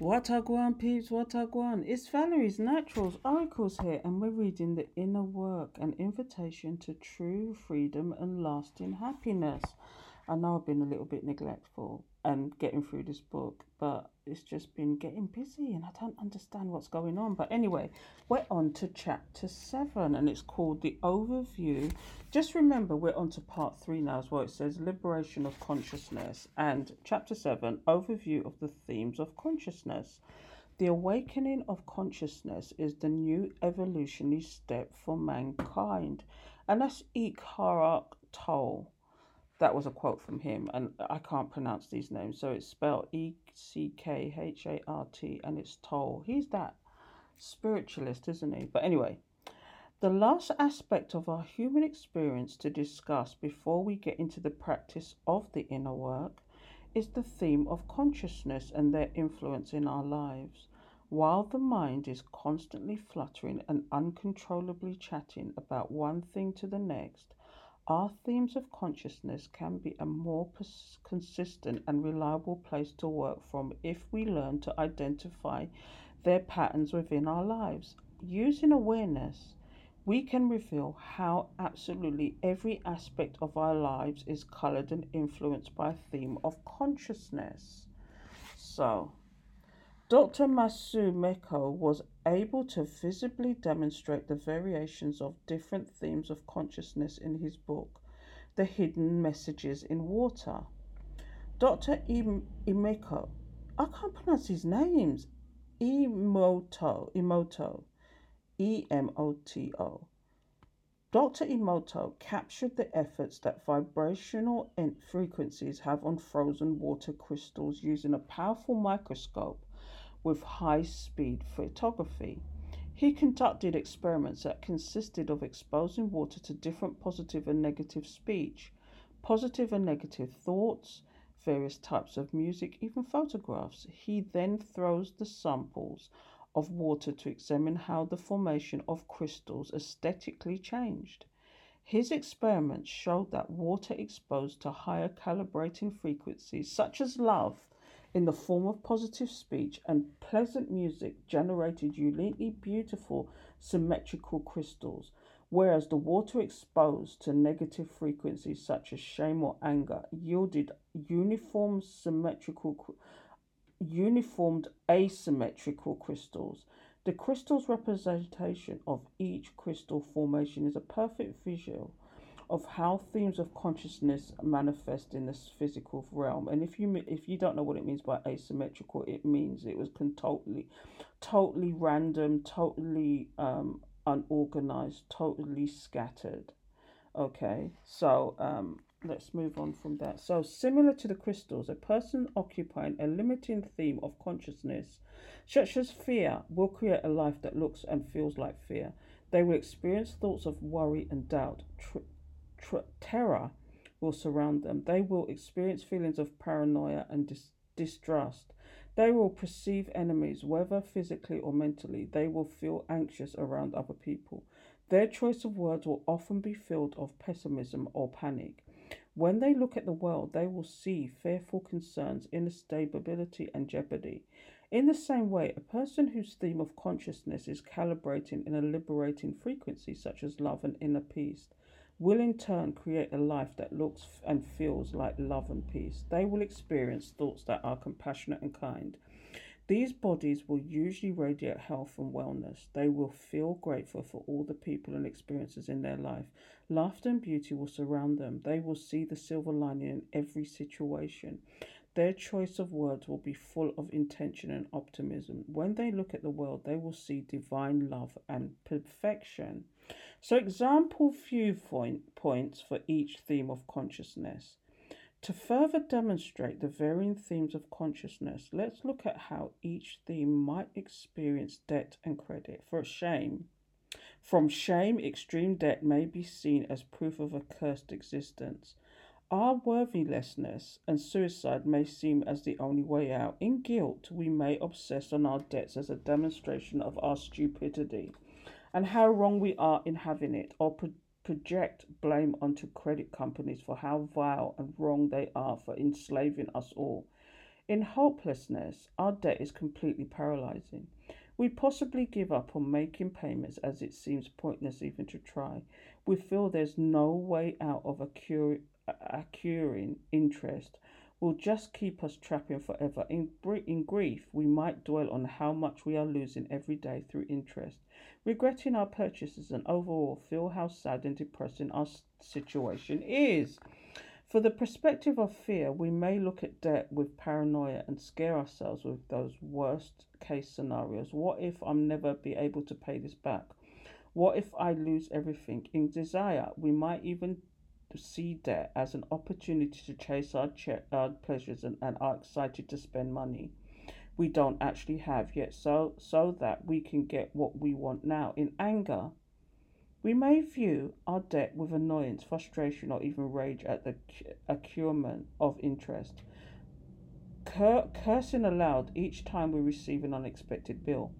What I want, peeps, what I want. It's Valerie's Naturals Oracles here, and we're reading The Inner Work, an invitation to true freedom and lasting happiness. I know I've been a little bit neglectful and getting through this book, but it's just been getting busy and I don't understand what's going on. But anyway, we're on to chapter seven and it's called The Overview. Just remember, we're on to part three now as well. It says Liberation of Consciousness and chapter seven, Overview of the Themes of Consciousness. The awakening of consciousness is the new evolutionary step for mankind. And that's Eckhart Tolle that was a quote from him, and I can't pronounce these names, so it's spelled E C K H A R T, and it's Toll. He's that spiritualist, isn't he? But anyway, the last aspect of our human experience to discuss before we get into the practice of the inner work is the theme of consciousness and their influence in our lives. While the mind is constantly fluttering and uncontrollably chatting about one thing to the next, our themes of consciousness can be a more pers- consistent and reliable place to work from if we learn to identify their patterns within our lives. Using awareness, we can reveal how absolutely every aspect of our lives is colored and influenced by a theme of consciousness. So, Dr. Masaru Meko was able to visibly demonstrate the variations of different themes of consciousness in his book, The Hidden Messages in Water. Dr. Imeko, I can't pronounce his names, Emoto, Emoto, E M O T O. Dr. Emoto captured the efforts that vibrational frequencies have on frozen water crystals using a powerful microscope with high speed photography. He conducted experiments that consisted of exposing water to different positive and negative speech, positive and negative thoughts, various types of music, even photographs. He then throws the samples of water to examine how the formation of crystals aesthetically changed. His experiments showed that water exposed to higher calibrating frequencies, such as love, in the form of positive speech and pleasant music generated uniquely beautiful symmetrical crystals, whereas the water exposed to negative frequencies such as shame or anger yielded uniform symmetrical uniformed asymmetrical crystals. The crystal's representation of each crystal formation is a perfect visual of how themes of consciousness manifest in this physical realm. And if you if you don't know what it means by asymmetrical, it means it was totally, totally random, totally um, unorganized, totally scattered. Okay, so um, let's move on from that. So, similar to the crystals, a person occupying a limiting theme of consciousness, such as fear, will create a life that looks and feels like fear. They will experience thoughts of worry and doubt, tr- tr- terror will surround them. They will experience feelings of paranoia and dis- distrust. They will perceive enemies, whether physically or mentally. They will feel anxious around other people. Their choice of words will often be filled of pessimism or panic. When they look at the world, they will see fearful concerns, instability, and jeopardy. In the same way, a person whose theme of consciousness is calibrating in a liberating frequency, such as love and inner peace, will in turn create a life that looks and feels like love and peace. They will experience thoughts that are compassionate and kind. These bodies will usually radiate health and wellness. They will feel grateful for all the people and experiences in their life. Laughter and beauty will surround them. They will see the silver lining in every situation. Their choice of words will be full of intention and optimism. When they look at the world, they will see divine love and perfection. So, example viewpoint points for each theme of consciousness. To further demonstrate the varying themes of consciousness, let's look at how each theme might experience debt and credit. For shame, from shame, extreme debt may be seen as proof of a cursed existence. Our worthlessness and suicide may seem as the only way out. In guilt, we may obsess on our debts as a demonstration of our stupidity and how wrong we are in having it, or pro- project blame onto credit companies for how vile and wrong they are for enslaving us all. In hopelessness, our debt is completely paralyzing. We possibly give up on making payments as it seems pointless even to try. We feel there's no way out of accruing interest will just keep us trapping forever. In, in grief, we might dwell on how much we are losing every day through interest, regretting our purchases, and overall feel how sad and depressing our situation is. For the perspective of fear, we may look at debt with paranoia and scare ourselves with those worst case scenarios. What if I'm never be able to pay this back? What if I lose everything? In desire, we might even see debt as an opportunity to chase our, che- our pleasures and, and are excited to spend money we don't actually have yet. So so that we can get what we want now. In anger we may view our debt with annoyance frustration or even rage at the accruement of interest. Cur- cursing aloud each time we receive an unexpected bill.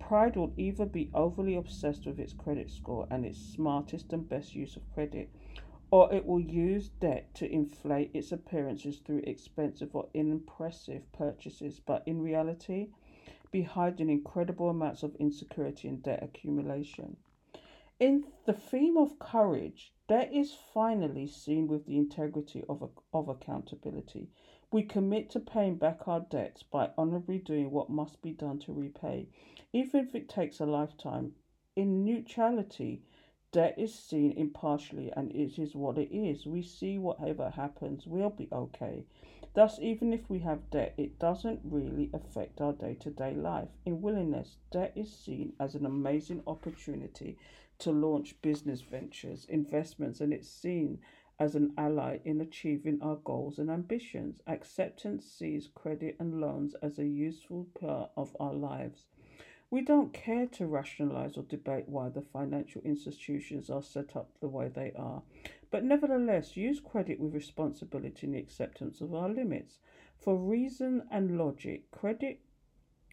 Pride will either be overly obsessed with its credit score and its smartest and best use of credit or it will use debt to inflate its appearances through expensive or impressive purchases, but in reality, be hiding incredible amounts of insecurity and debt accumulation. In the theme of courage, debt is finally seen with the integrity of, of accountability. We commit to paying back our debts by honorably doing what must be done to repay, even if it takes a lifetime. In neutrality, Debt is seen impartially and it is what it is. We see whatever happens, we'll be okay. Thus, even if we have debt, it doesn't really affect our day to day life. In willingness, debt is seen as an amazing opportunity to launch business ventures, investments, and it's seen as an ally in achieving our goals and ambitions. Acceptance sees credit and loans as a useful part of our lives. We don't care to rationalize or debate why the financial institutions are set up the way they are, but nevertheless use credit with responsibility in the acceptance of our limits. For reason and logic, credit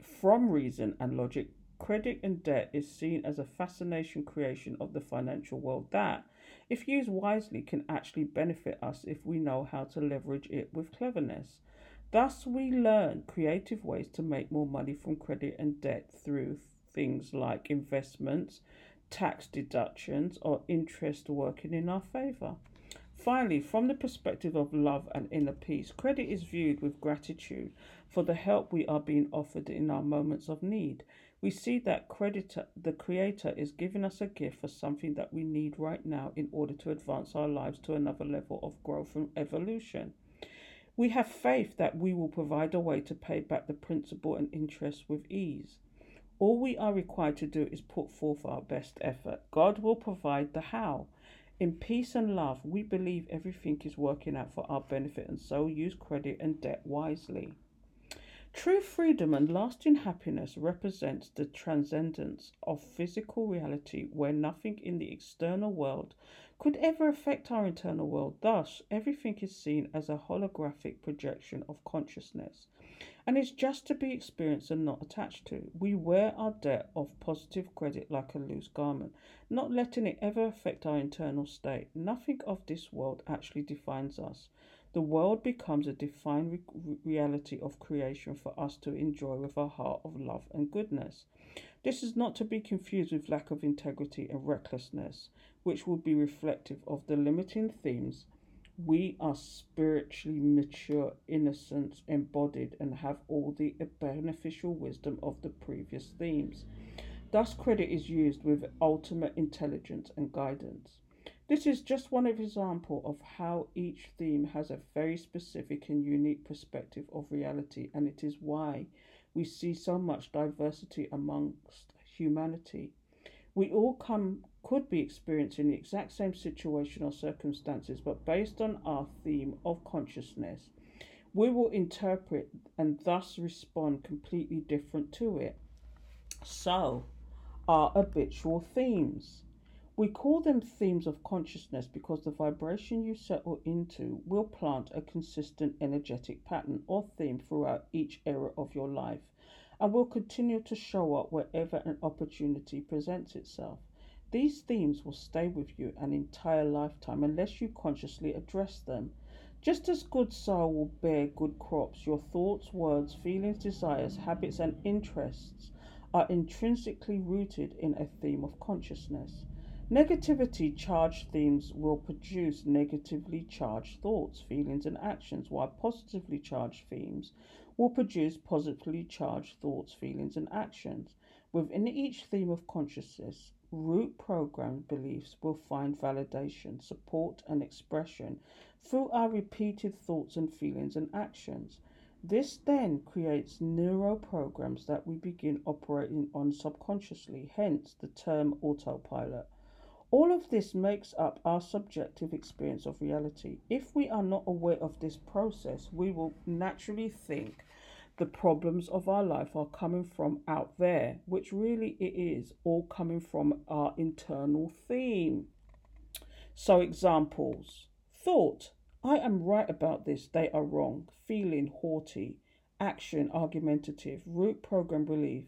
from reason and logic, credit and debt is seen as a fascination creation of the financial world that, if used wisely, can actually benefit us if we know how to leverage it with cleverness. Thus, we learn creative ways to make more money from credit and debt through things like investments, tax deductions, or interest working in our favor. Finally, from the perspective of love and inner peace, credit is viewed with gratitude for the help we are being offered in our moments of need. We see that creditor, the Creator is giving us a gift for something that we need right now in order to advance our lives to another level of growth and evolution. We have faith that we will provide a way to pay back the principal and interest with ease. All we are required to do is put forth our best effort. God will provide the how. In peace and love, we believe everything is working out for our benefit and so use credit and debt wisely. True freedom and lasting happiness represents the transcendence of physical reality where nothing in the external world could ever affect our internal world. Thus, everything is seen as a holographic projection of consciousness and is just to be experienced and not attached to. We wear our debt of positive credit like a loose garment, not letting it ever affect our internal state. Nothing of this world actually defines us. The world becomes a defined re- reality of creation for us to enjoy with a heart of love and goodness. This is not to be confused with lack of integrity and recklessness, which would be reflective of the limiting themes. We are spiritually mature, innocence embodied, and have all the beneficial wisdom of the previous themes. Thus, credit is used with ultimate intelligence and guidance. This is just one example of how each theme has a very specific and unique perspective of reality, and it is why we see so much diversity amongst humanity. We all come could be experiencing the exact same situation or circumstances, but based on our theme of consciousness, we will interpret and thus respond completely different to it. So, our habitual themes. We call them themes of consciousness because the vibration you settle into will plant a consistent energetic pattern or theme throughout each era of your life and will continue to show up wherever an opportunity presents itself. These themes will stay with you an entire lifetime unless you consciously address them. Just as good soil will bear good crops, your thoughts, words, feelings, desires, habits, and interests are intrinsically rooted in a theme of consciousness. Negativity charged themes will produce negatively charged thoughts, feelings, and actions, while positively charged themes will produce positively charged thoughts, feelings, and actions. Within each theme of consciousness, root programmed beliefs will find validation, support, and expression through our repeated thoughts and feelings and actions. This then creates neural programs that we begin operating on subconsciously, hence the term autopilot. All of this makes up our subjective experience of reality. If we are not aware of this process, we will naturally think the problems of our life are coming from out there, which really it is all coming from our internal theme. So, examples thought, I am right about this, they are wrong. Feeling haughty. Action argumentative. Root program belief.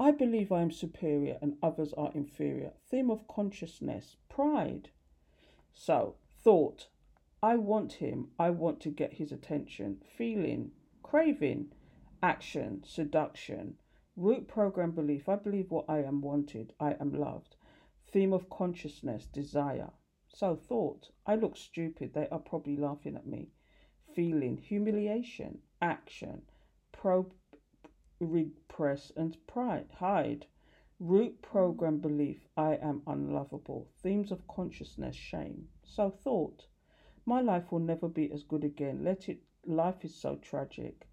I believe I am superior and others are inferior. Theme of consciousness. Pride. So, thought. I want him. I want to get his attention. Feeling. Craving. Action. Seduction. Root program belief. I believe what I am wanted. I am loved. Theme of consciousness. Desire. So thought, I look stupid, they are probably laughing at me. Feeling, humiliation, action, probe, repress and pride, hide. Root program belief, I am unlovable. Themes of consciousness, shame. So thought, my life will never be as good again. Let it, life is so tragic.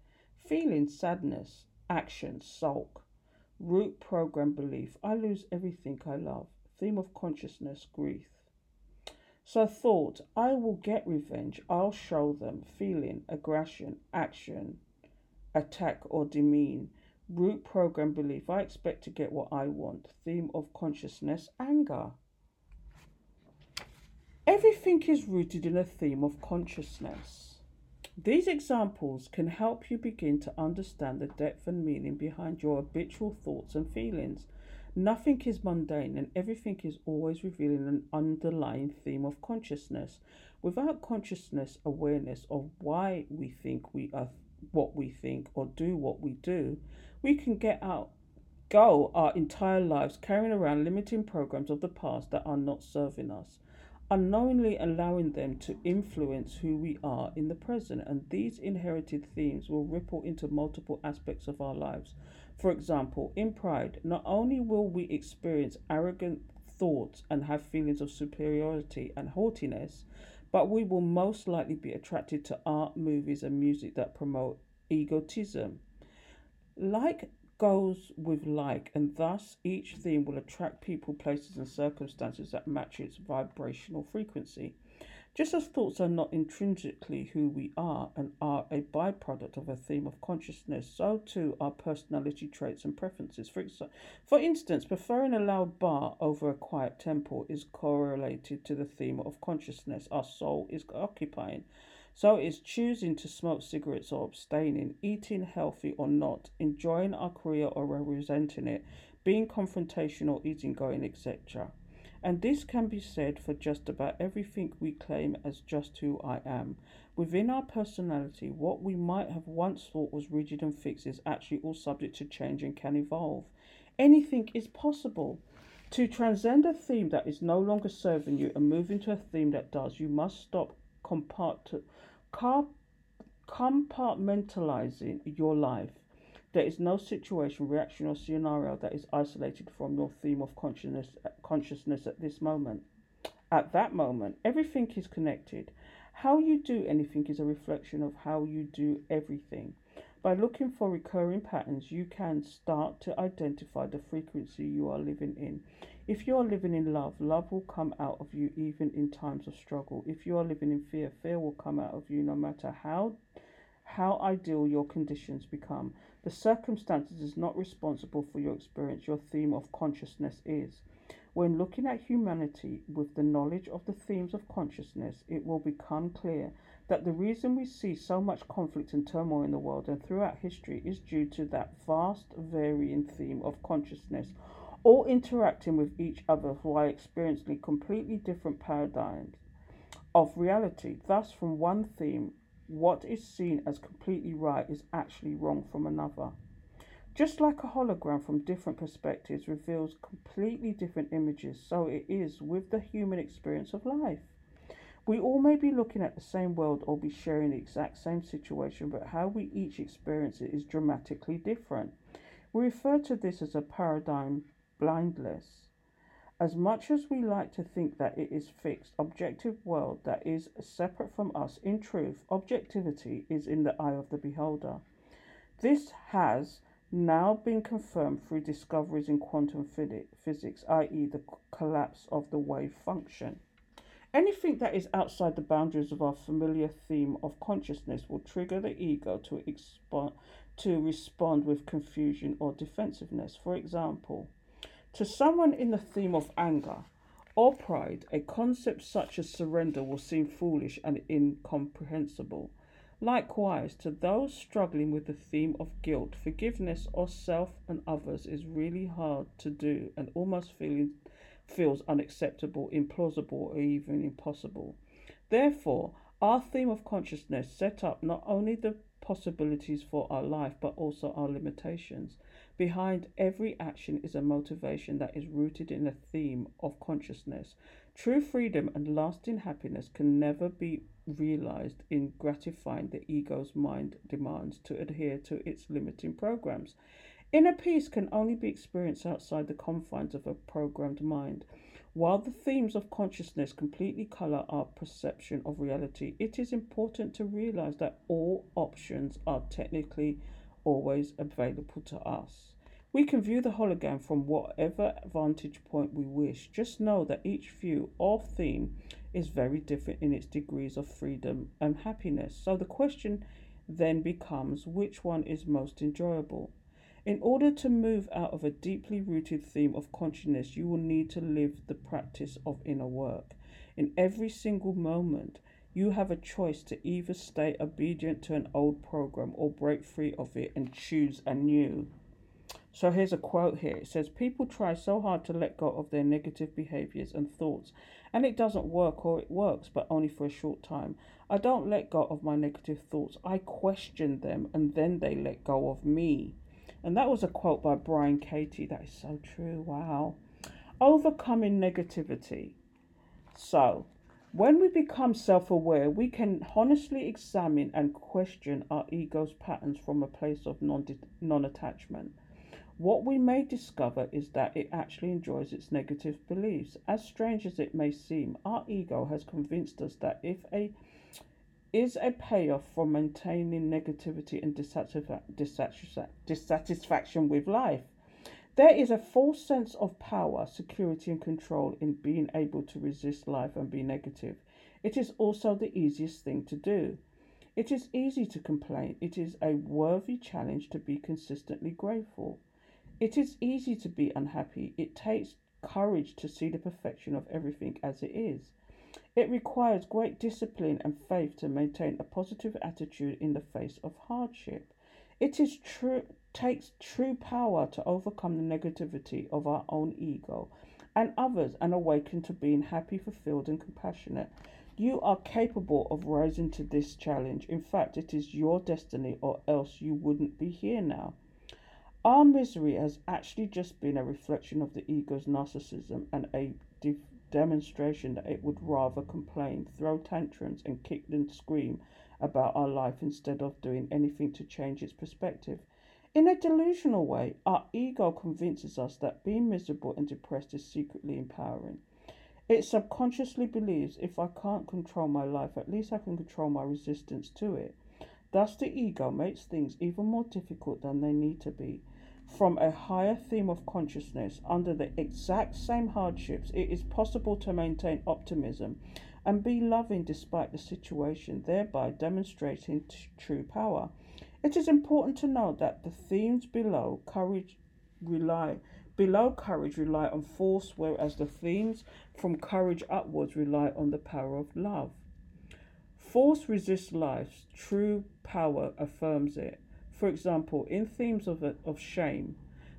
Feeling sadness, action, sulk. Root program belief, I lose everything I love. Theme of consciousness, grief. So thought, I will get revenge. I'll show them feeling, aggression, action, attack or demean. Root program belief. I expect to get what I want. Theme of consciousness, anger. Everything is rooted in a theme of consciousness. These examples can help you begin to understand the depth and meaning behind your habitual thoughts and feelings. Nothing is mundane and everything is always revealing an underlying theme of consciousness. Without consciousness awareness of why we think we are what we think or do what we do, we can get out go our entire lives carrying around limiting programs of the past that are not serving us unknowingly allowing them to influence who we are in the present. And these inherited themes will ripple into multiple aspects of our lives. For example, in pride, not only will we experience arrogant thoughts and have feelings of superiority and haughtiness, but we will most likely be attracted to art, movies, and music that promote egotism. Like goes with like, and thus each theme will attract people, places, and circumstances that match its vibrational frequency. Just as thoughts are not intrinsically who we are and are a byproduct of a theme of consciousness, so too are personality traits and preferences. For, exa- for instance, preferring a loud bar over a quiet temple is correlated to the theme of consciousness our soul is occupying. So it's choosing to smoke cigarettes or abstaining, eating healthy or not, enjoying our career or resenting it, being confrontational, easygoing, etc. And this can be said for just about everything we claim as just who I am. Within our personality, what we might have once thought was rigid and fixed is actually all subject to change and can evolve. Anything is possible. To transcend a theme that is no longer serving you and move into a theme that does, you must stop compart- car- compartmentalizing your life. There is no situation, reaction, or scenario that is isolated from your theme of consciousness, uh, consciousness at this moment. At that moment, everything is connected. How you do anything is a reflection of how you do everything. By looking for recurring patterns, you can start to identify the frequency you are living in. If you are living in love, love will come out of you even in times of struggle. If you are living in fear, fear will come out of you no matter how how ideal your conditions become. The circumstances is not responsible for your experience. Your theme of consciousness is. When looking at humanity with the knowledge of the themes of consciousness, it will become clear that the reason we see so much conflict and turmoil in the world and throughout history is due to that vast varying theme of consciousness, all interacting with each other while experiencing completely different paradigms of reality. Thus, from one theme, what is seen as completely right is actually wrong from another. Just like a hologram from different perspectives reveals completely different images, so it is with the human experience of life. We all may be looking at the same world or be sharing the exact same situation, but how we each experience it is dramatically different. We refer to this as a paradigm blindness. As much as we like to think that it is fixed, objective world that is separate from us, in truth, objectivity is in the eye of the beholder. This has now been confirmed through discoveries in quantum physics, i.e., the collapse of the wave function. Anything that is outside the boundaries of our familiar theme of consciousness will trigger the ego to, expo- to respond with confusion or defensiveness. For example, to someone in the theme of anger or pride, a concept such as surrender will seem foolish and incomprehensible. Likewise, to those struggling with the theme of guilt, forgiveness of self and others is really hard to do and almost feeling feels unacceptable, implausible, or even impossible. Therefore, our theme of consciousness set up not only the possibilities for our life but also our limitations. Behind every action is a motivation that is rooted in a theme of consciousness. True freedom and lasting happiness can never be realized in gratifying the ego's mind demands to adhere to its limiting programs. Inner peace can only be experienced outside the confines of a programmed mind. While the themes of consciousness completely color our perception of reality, it is important to realize that all options are technically always available to us. We can view the hologram from whatever vantage point we wish. Just know that each view or theme is very different in its degrees of freedom and happiness. So the question then becomes which one is most enjoyable? In order to move out of a deeply rooted theme of consciousness, you will need to live the practice of inner work. In every single moment, you have a choice to either stay obedient to an old program or break free of it and choose a new. So here's a quote here. It says, People try so hard to let go of their negative behaviors and thoughts, and it doesn't work or it works, but only for a short time. I don't let go of my negative thoughts. I question them, and then they let go of me. And that was a quote by Brian Katie. That is so true. Wow. Overcoming negativity. So, when we become self aware, we can honestly examine and question our ego's patterns from a place of non attachment. What we may discover is that it actually enjoys its negative beliefs. As strange as it may seem, our ego has convinced us that if a is a payoff for maintaining negativity and dissatisfaction with life. There is a false sense of power, security, and control in being able to resist life and be negative. It is also the easiest thing to do. It is easy to complain. It is a worthy challenge to be consistently grateful. It is easy to be unhappy. It takes courage to see the perfection of everything as it is. It requires great discipline and faith to maintain a positive attitude in the face of hardship. It is true takes true power to overcome the negativity of our own ego and others and awaken to being happy, fulfilled and compassionate. You are capable of rising to this challenge. In fact, it is your destiny or else you wouldn't be here now. Our misery has actually just been a reflection of the ego's narcissism and a demonstration that it would rather complain, throw tantrums, and kick and scream about our life instead of doing anything to change its perspective. In a delusional way, our ego convinces us that being miserable and depressed is secretly empowering. It subconsciously believes if I can't control my life, at least I can control my resistance to it. Thus, the ego makes things even more difficult than they need to be from a higher theme of consciousness under the exact same hardships, it is possible to maintain optimism and be loving despite the situation, thereby demonstrating t- true power. It is important to note that the themes below courage rely below courage rely on force, whereas the themes from courage upwards rely on the power of love. Force resists life, true power affirms it. For example, in themes of, of shame,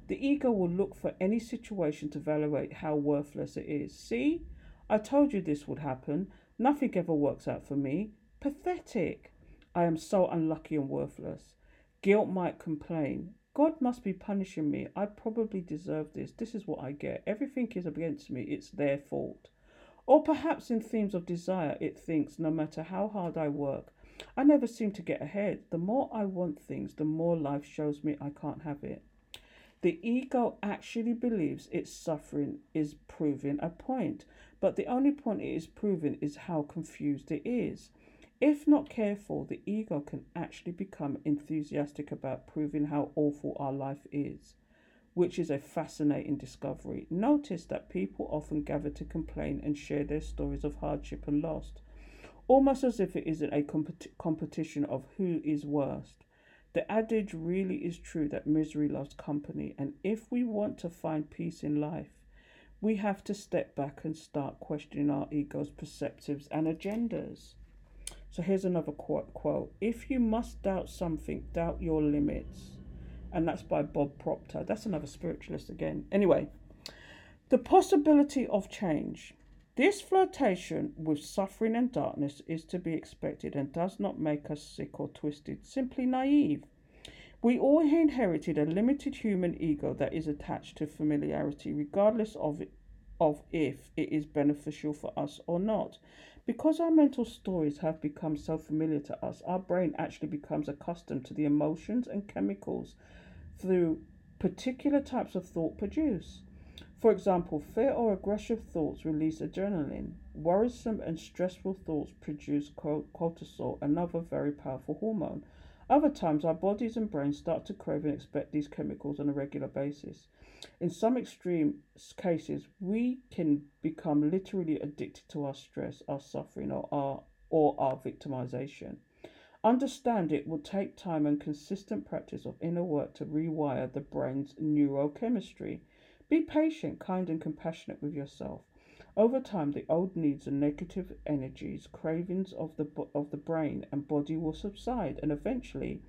the ego will look for any situation to evaluate how worthless it is. See, I told you this would happen. Nothing ever works out for me. Pathetic. I am so unlucky and worthless. Guilt might complain. God must be punishing me. I probably deserve this. This is what I get. Everything is against me. It's their fault. Or perhaps in themes of desire, it thinks no matter how hard I work, I never seem to get ahead. The more I want things, the more life shows me I can't have it. The ego actually believes its suffering is proving a point, but the only point it is proving is how confused it is. If not careful, the ego can actually become enthusiastic about proving how awful our life is, which is a fascinating discovery. Notice that people often gather to complain and share their stories of hardship and loss, almost as if it isn't a compet- competition of who is worst. The adage really is true that misery loves company, and if we want to find peace in life, we have to step back and start questioning our ego's perceptives and agendas. So here's another quote, quote If you must doubt something, doubt your limits. And that's by Bob Proctor. That's another spiritualist again. Anyway, the possibility of change. This flirtation with suffering and darkness is to be expected and does not make us sick or twisted, simply naive. We all inherited a limited human ego that is attached to familiarity, regardless of, it, of if it is beneficial for us or not. Because our mental stories have become so familiar to us, our brain actually becomes accustomed to the emotions and chemicals through particular types of thought produce. For example, fear or aggressive thoughts release adrenaline. Worrisome and stressful thoughts produce cortisol, another very powerful hormone. Other times, our bodies and brains start to crave and expect these chemicals on a regular basis. In some extreme cases, we can become literally addicted to our stress, our suffering, or our, or our victimization. Understand it will take time and consistent practice of inner work to rewire the brain's neurochemistry. Be patient, kind, and compassionate with yourself. Over time, the old needs and negative energies, cravings of the of the brain and body will subside, and eventually,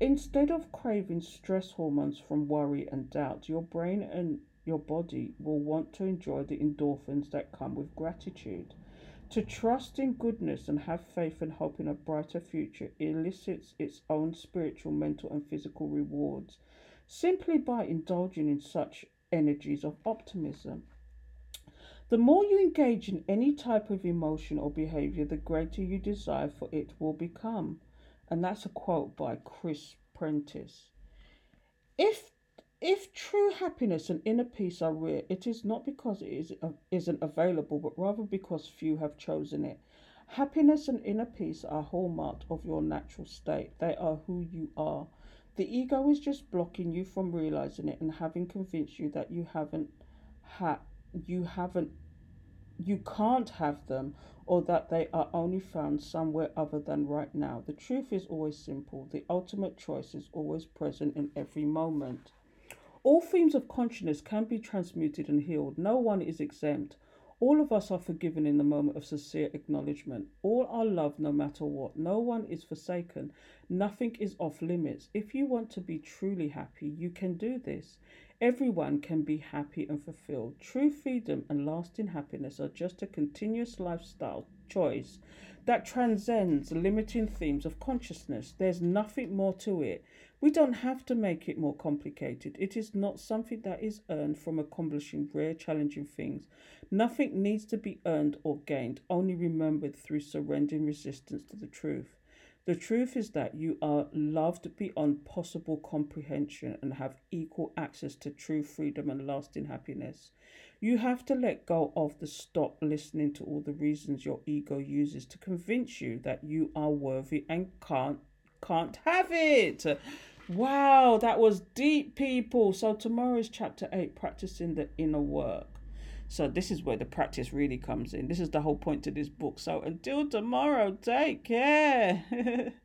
Instead of craving stress hormones from worry and doubt, your brain and your body will want to enjoy the endorphins that come with gratitude. To trust in goodness and have faith and hope in a brighter future elicits its own spiritual, mental, and physical rewards simply by indulging in such energies of optimism. The more you engage in any type of emotion or behavior, the greater you desire for it will become and that's a quote by Chris Prentiss. If if true happiness and inner peace are rare, it is not because it is, uh, isn't available, but rather because few have chosen it. Happiness and inner peace are hallmark of your natural state. They are who you are. The ego is just blocking you from realizing it and having convinced you that you haven't ha- you haven't you can't have them or that they are only found somewhere other than right now. The truth is always simple. The ultimate choice is always present in every moment. All themes of consciousness can be transmuted and healed. No one is exempt. All of us are forgiven in the moment of sincere acknowledgement. All are loved no matter what. No one is forsaken. Nothing is off limits. If you want to be truly happy, you can do this. Everyone can be happy and fulfilled. True freedom and lasting happiness are just a continuous lifestyle choice that transcends limiting themes of consciousness. There's nothing more to it. We don't have to make it more complicated. It is not something that is earned from accomplishing rare, challenging things. Nothing needs to be earned or gained, only remembered through surrendering resistance to the truth. The truth is that you are loved beyond possible comprehension and have equal access to true freedom and lasting happiness. You have to let go of the stop listening to all the reasons your ego uses to convince you that you are worthy and can't can't have it. Wow, that was deep, people. So tomorrow is chapter 8, practicing the inner work. So this is where the practice really comes in. This is the whole point to this book. So until tomorrow, take care.